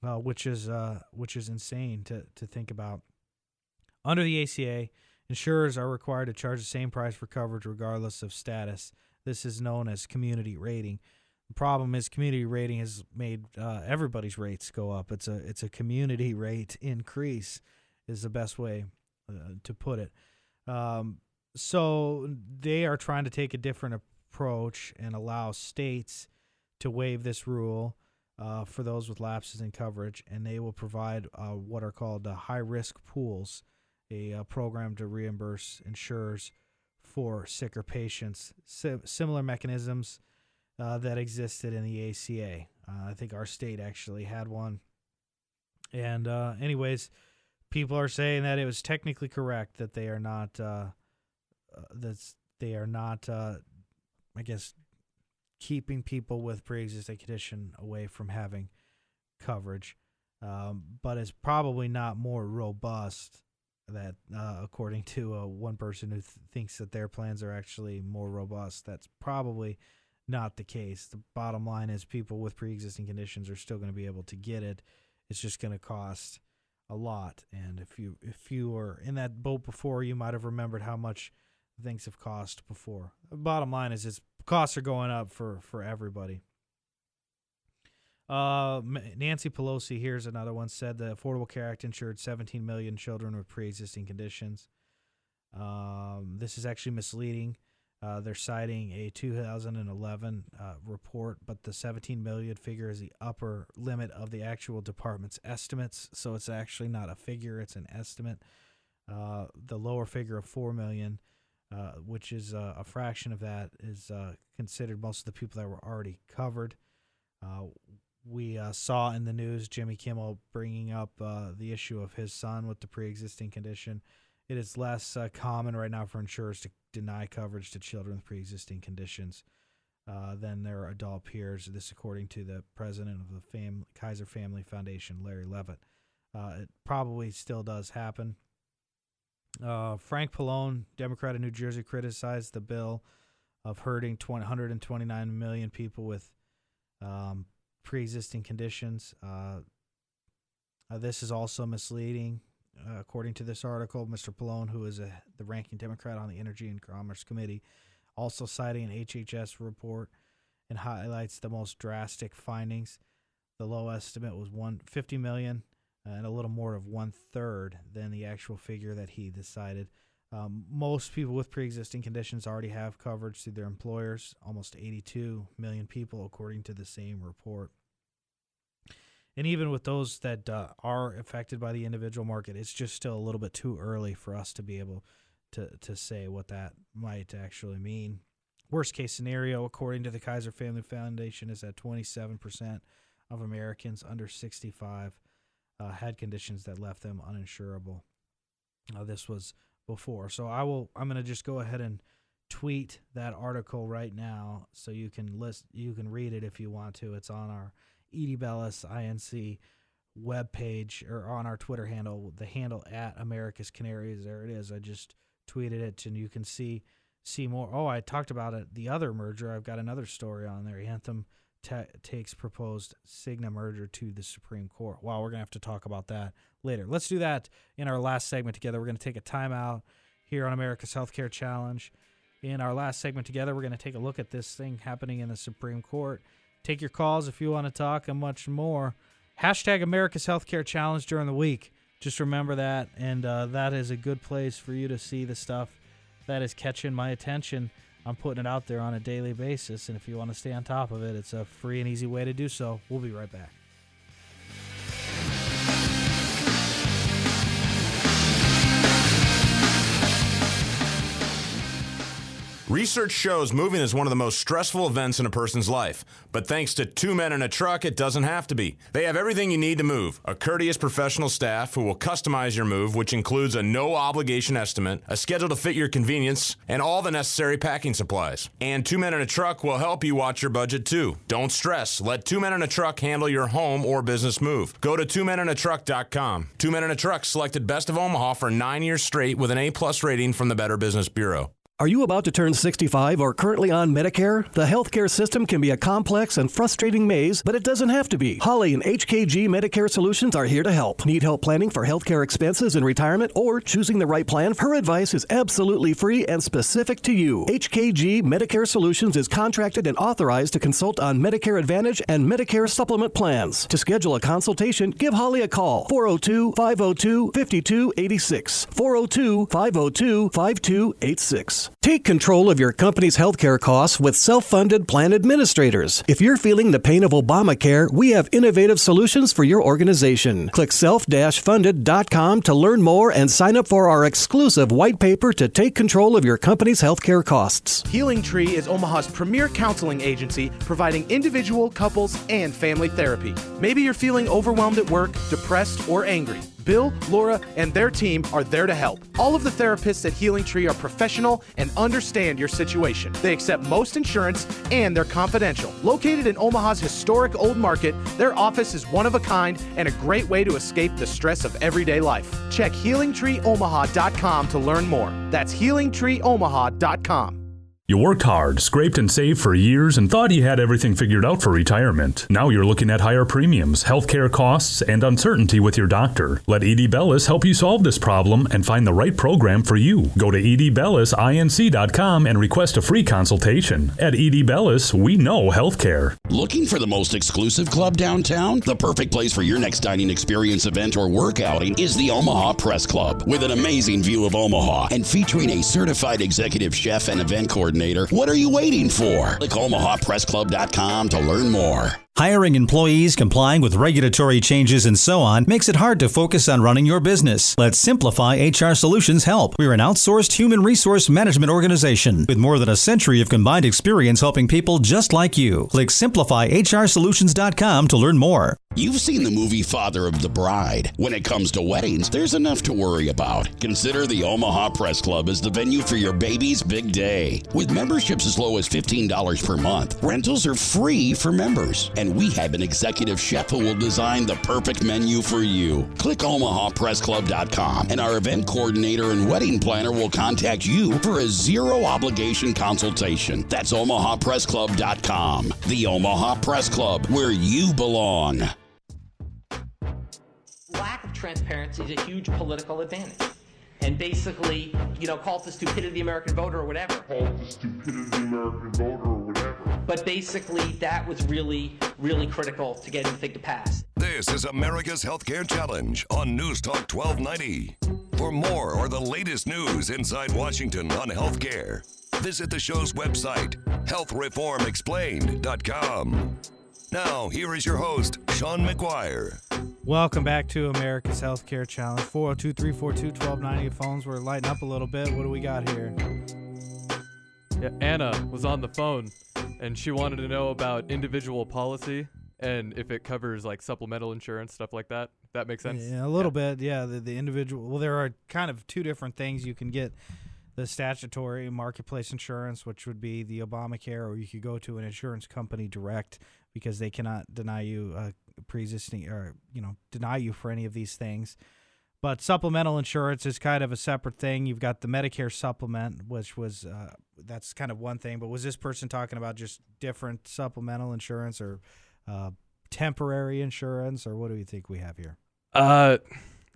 uh, which is uh, which is insane to, to think about. Under the ACA, insurers are required to charge the same price for coverage regardless of status. This is known as community rating. The problem is community rating has made uh, everybody's rates go up. It's a it's a community rate increase is the best way uh, to put it. Um, so they are trying to take a different approach and allow states to waive this rule uh, for those with lapses in coverage, and they will provide uh, what are called uh, high risk pools, a, uh, program to reimburse insurers for sicker patients. Si- similar mechanisms uh, that existed in the ACA. Uh, I think our state actually had one. And, anyways, people are saying that it was technically correct that they are not uh, that's they are not, uh, I guess, keeping people with pre-existing condition away from having coverage, um, but it's probably not more robust. That, uh, according to uh, one person who th- thinks that their plans are actually more robust, that's probably not the case. The bottom line is people with pre-existing conditions are still going to be able to get it. It's just going to cost a lot. And if you if you were in that boat before, you might have remembered how much things have cost before. The bottom line is, is costs are going up for for everybody. Uh, Nancy Pelosi, here's another one, said the Affordable Care Act insured 17 million children with pre-existing conditions. Um, this is actually misleading. Uh, they're citing a 2011 uh, report, but the 17 million figure is the upper limit of the actual department's estimates. So it's actually not a figure; it's an estimate. Uh, the lower figure of 4 million uh, which is uh, a fraction of that, is uh, considered most of the people that were already covered. We saw in the news Jimmy Kimmel bringing up the issue of his son with the pre-existing condition. It is less common right now for insurers to deny coverage to children with pre-existing conditions than their adult peers. This, according to the president of the Kaiser Family Foundation, Larry Levitt. it probably still does happen uh, Frank Pallone, Democrat of New Jersey, criticized the bill of hurting 20, 129 million people with um, pre-existing conditions. Uh, uh, this is also misleading, uh, according to this article. Mr. Pallone, who is a, the ranking Democrat on the Energy and Commerce Committee, also citing an HHS report and highlights the most drastic findings. The low estimate was 150 million and a little more of one third than the actual figure that he decided. Um, most people with pre-existing conditions already have coverage through their employers. Almost 82 million people, according to the same report. And even with those that uh, are affected by the individual market, it's just still a little bit too early for us to be able to to say what that might actually mean. Worst case scenario, according to the Kaiser Family Foundation, is that 27% of Americans under 65 uh, had conditions that left them uninsurable. Uh, this was before, so I will. I'm going to just go ahead and tweet that article right now, so you can list. You can read it if you want to. It's on our ED Bellis Inc. web page or on our Twitter handle. The handle at America's Canaries. There it is. I just tweeted it, and you can see see more. Oh, I talked about it. The other merger. I've got another story on there. Anthem takes proposed Cigna merger to the Supreme Court. Wow, we're to have to talk about that later. Let's do that in our last segment together. We're to take a timeout here on America's Healthcare Challenge. In our last segment together, we're going to take a look at this thing happening in the Supreme Court. Take your calls if you want to talk and much more. Hashtag America's Healthcare Challenge during the week. Just remember that, and uh, that is a good place for you to see the stuff that is catching my attention. I'm putting it out there on a daily basis. And if you want to stay on top of it, it's a free and easy way to do so. We'll be right back. Research shows moving is one of the most stressful events in a person's life. But thanks to two men and a truck, it doesn't have to be. They have everything you need to move a courteous professional staff who will customize your move, which includes a no obligation estimate, a schedule to fit your convenience, and all the necessary packing supplies. And two men and a truck will help you watch your budget too. Don't stress. Let two men and a truck handle your home or business move. Go to twomenandatruck.com. Two Men and a Truck selected Best of Omaha for nine years straight with an A plus rating from the Better Business Bureau. Are you about to turn 65 or currently on Medicare? The healthcare system can be a complex and frustrating maze, but it doesn't have to be. Holly and HKG Medicare Solutions are here to help. Need help planning for healthcare expenses in retirement or choosing the right plan? Her advice is absolutely free and specific to you. HKG Medicare Solutions is contracted and authorized to consult on Medicare Advantage and Medicare Supplement plans. To schedule a consultation, give Holly a call 402 502 5286. 402 502 5286. Take control of your company's healthcare costs with self funded plan administrators. If you're feeling the pain of Obamacare, we have innovative solutions for your organization. Click self funded.com to learn more and sign up for our exclusive white paper to take control of your company's healthcare costs. Healing Tree is Omaha's premier counseling agency providing individual, couples, and family therapy. Maybe you're feeling overwhelmed at work, depressed, or angry. Bill, Laura, and their team are there to help. All of the therapists at Healing Tree are professional and understand your situation. They accept most insurance and they're confidential. Located in Omaha's historic Old Market, their office is one of a kind and a great way to escape the stress of everyday life. Check healingtreeomaha.com to learn more. That's healingtreeomaha.com. You worked hard, scraped and saved for years, and thought you had everything figured out for retirement. Now you're looking at higher premiums, healthcare costs, and uncertainty with your doctor. Let ED Bellis help you solve this problem and find the right program for you. Go to edbellisinc.com and request a free consultation. At ED Bellis, we know healthcare. Looking for the most exclusive club downtown? The perfect place for your next dining experience event or work outing is the Omaha Press Club. With an amazing view of Omaha and featuring a certified executive chef and event coordinator coordinator. What are you waiting for? Click omahapressclub.com to learn more. Hiring employees, complying with regulatory changes, and so on makes it hard to focus on running your business. Let Simplify HR Solutions help. We're an outsourced human resource management organization with more than a century of combined experience helping people just like you. Click simplifyhrsolutions.com to learn more. You've seen the movie Father of the Bride. When it comes to weddings, there's enough to worry about. Consider the Omaha Press Club as the venue for your baby's big day. With memberships as low as $15 per month, rentals are free for members. And we have an executive chef who will design the perfect menu for you. Click omahapressclub.com and our event coordinator and wedding planner will contact you for a zero obligation consultation. That's omahapressclub.com. The Omaha Press Club, where you belong lack of transparency is a huge political advantage. And basically, you know, call it the stupidity of the American voter or whatever. Call it the stupidity of the American voter or whatever. But basically, that was really, really critical to getting the thing to pass. This is America's Healthcare Challenge on News Talk 1290. For more or the latest news inside Washington on healthcare, visit the show's website, healthreformexplained.com. Now, here is your host, Sean McGuire. Welcome back to America's Healthcare Challenge. 402 342 1290. Phones were lighting up a little bit. What do we got here? Yeah, Anna was on the phone and she wanted to know about individual policy and if it covers like supplemental insurance, stuff like that. That makes sense? Yeah, a little yeah. bit. Yeah, the, the individual. Well, there are kind of two different things you can get the statutory marketplace insurance, which would be the Obamacare, or you could go to an insurance company direct because they cannot deny you uh, pre-existing or you know deny you for any of these things. But supplemental insurance is kind of a separate thing. You've got the Medicare supplement, which was uh, that's kind of one thing. But was this person talking about just different supplemental insurance or uh, temporary insurance, or what do you think we have here? Uh,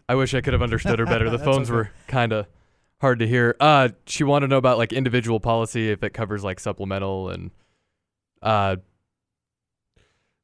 I wish I could have understood her better. The phones okay. were kind of hard to hear. Uh, she wanted to know about like individual policy if it covers like supplemental and uh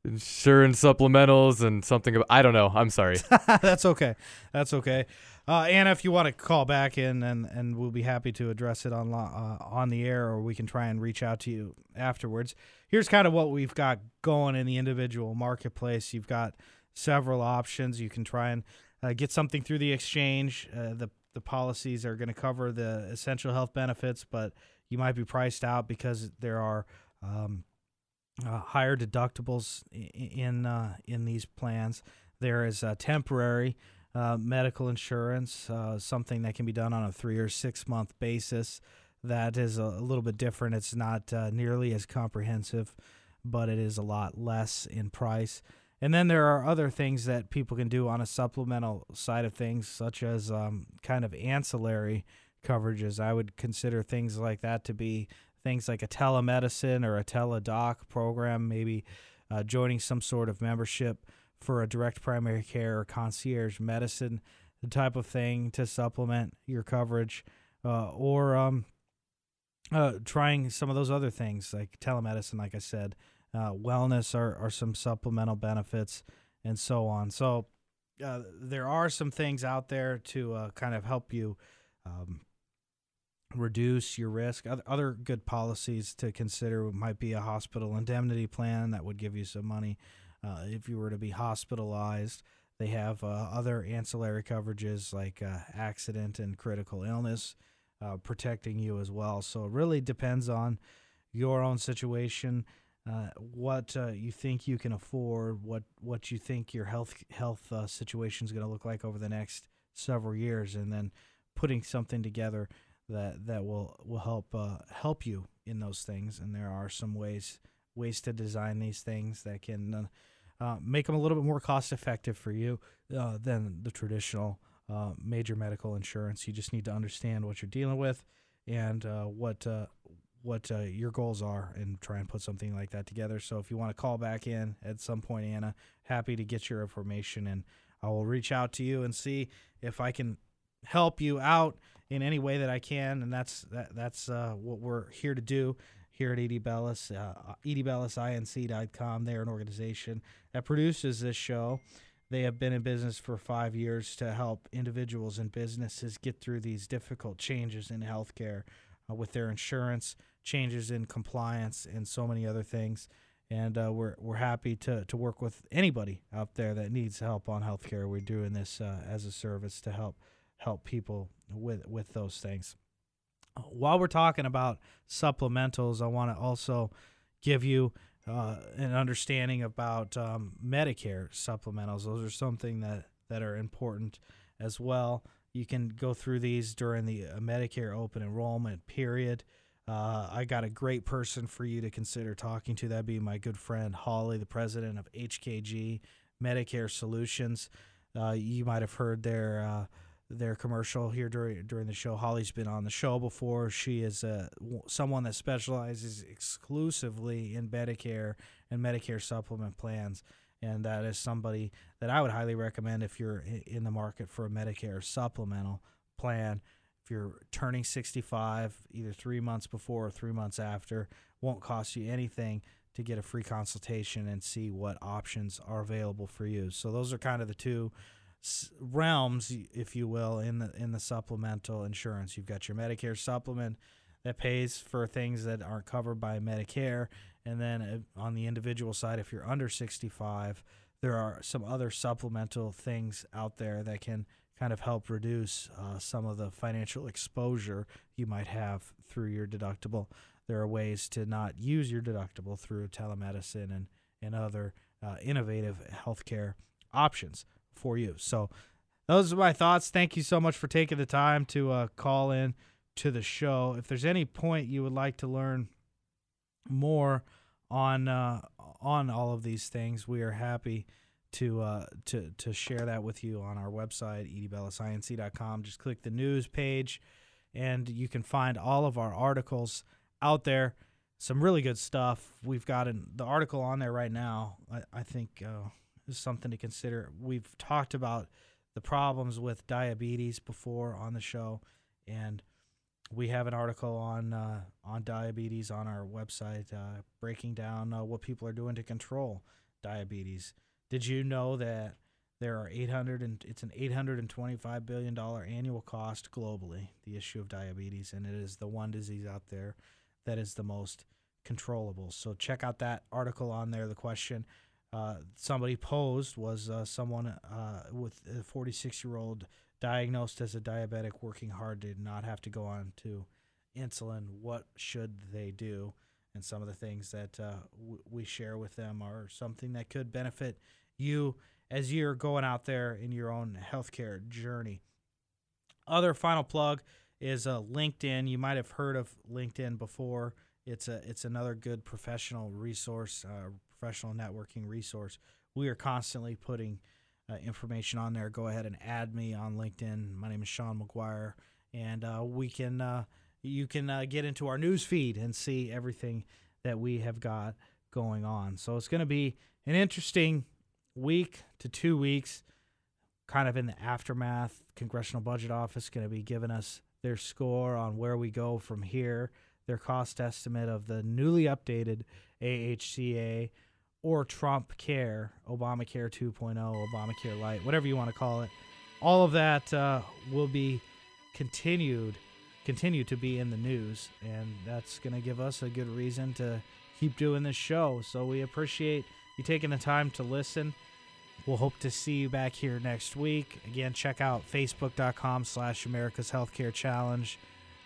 insurance supplementals and something about I don't know. I'm sorry. That's okay. That's okay. Uh, Anna, if you want to call back in, and, and we'll be happy to address it on uh, on the air, or we can try and reach out to you afterwards. Here's kind of what we've got going in the individual marketplace. You've got several options. You can try and uh, get something through the exchange. Uh, the the policies are going to cover the essential health benefits, but you might be priced out because there are um, uh, higher deductibles in uh, in these plans. There is uh, temporary uh, medical insurance, uh, something that can be done on a three or six month basis. That is a, a little bit different. It's not uh, nearly as comprehensive, but it is a lot less in price. And then there are other things that people can do on a supplemental side of things, such as um, kind of ancillary coverages. I would consider things like that to be things like a telemedicine or a teledoc program, maybe uh, joining some sort of membership for a direct primary care or concierge medicine the type of thing to supplement your coverage, uh, or um, uh, trying some of those other things like telemedicine, like I said, uh, wellness are, are some supplemental benefits, and so on. So uh, there are some things out there to uh, kind of help you um, reduce your risk. Other, other good policies to consider might be a hospital indemnity plan that would give you some money uh, if you were to be hospitalized. They have uh, other ancillary coverages like uh, accident and critical illness uh, protecting you as well. So it really depends on your own situation, uh, what uh, you think you can afford, what what you think your health health situation is going to look like over the next several years, and then putting something together that that will will help uh, help you in those things. And there are some ways ways to design these things that can uh, uh, make them a little bit more cost effective for you uh, than the traditional uh, major medical insurance. You just need to understand what you're dealing with and uh, what uh, what uh, your goals are and try and put something like that together. So if you want to call back in at some point, Anna, happy to get your information and I will reach out to you and see if I can help you out in any way that I can. And that's that, that's uh, what we're here to do here at ED Bellis, uh, edbellisinc.com. They're an organization that produces this show. They have been in business for five years to help individuals and businesses get through these difficult changes in healthcare uh, with their insurance, changes in compliance, and so many other things. And uh, we're, we're happy to, to work with anybody out there that needs help on healthcare. We're doing this uh, as a service to help help people with with those things. While we're talking about supplementals, I want to also give you uh, an understanding about um, Medicare supplementals. Those are something that, that are important as well. You can go through these during the uh, Medicare open enrollment period. Uh, I got a great person for you to consider talking to. That'd be my good friend Holly, the president of HKG Medicare Solutions. Uh, you might have heard their uh, their commercial here during during the show. Holly's been on the show before. She is w- someone that specializes exclusively in Medicare and Medicare supplement plans, and that is somebody that I would highly recommend if you're in the market for a Medicare supplemental plan. If you're turning 65, either three months before or three months after, won't cost you anything to get a free consultation and see what options are available for you. So those are kind of the two realms, if you will, in the in the supplemental insurance. You've got your Medicare supplement that pays for things that aren't covered by Medicare, and then uh, on the individual side, if you're under 65, there are some other supplemental things out there that can kind of help reduce uh, some of the financial exposure you might have through your deductible. There are ways to not use your deductible through telemedicine and and other uh, innovative healthcare options for you. So those are my thoughts. Thank you so much for taking the time to uh, call in to the show. If there's any point you would like to learn more on uh, on all of these things, we are happy to uh, to to share that with you on our website edbellisinc.com. Just click the news page, and you can find all of our articles out there. Some really good stuff. We've got an, the article on there right now. I, I think uh, is something to consider. We've talked about the problems with diabetes before on the show, and we have an article on uh, on diabetes on our website, uh, breaking down uh, what people are doing to control diabetes. Did you know that there are 800 and it's an 825 billion dollar annual cost globally the issue of diabetes, and it is the one disease out there that is the most controllable. So check out that article on there. The question uh, somebody posed was uh, someone uh, with a 46 year old diagnosed as a diabetic working hard to not have to go on to insulin, what should they do? And some of the things that uh, w- we share with them are something that could benefit you as you're going out there in your own healthcare journey. Other final plug is uh, LinkedIn. You might have heard of LinkedIn before. It's a it's another good professional resource, uh, professional networking resource. We are constantly putting uh, information on there. Go ahead and add me on LinkedIn. My name is Sean McGuire, and uh, we can uh, you can uh, get into our news feed and see everything that we have got going on. So it's going to be an interesting week to two weeks, kind of in the aftermath. Congressional Budget Office going to be giving us their score on where we go from here, their cost estimate of the newly updated AHCA or Trump Care, Obamacare 2.0, Obamacare Light, whatever you want to call it. All of that uh, will be continued, continue to be in the news, and that's going to give us a good reason to keep doing this show. So we appreciate you taking the time to listen. We'll hope to see you back here next week. Again, check out facebook.com slash America's Healthcare Challenge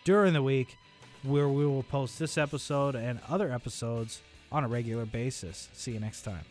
during the week where we will post this episode and other episodes on a regular basis. See you next time.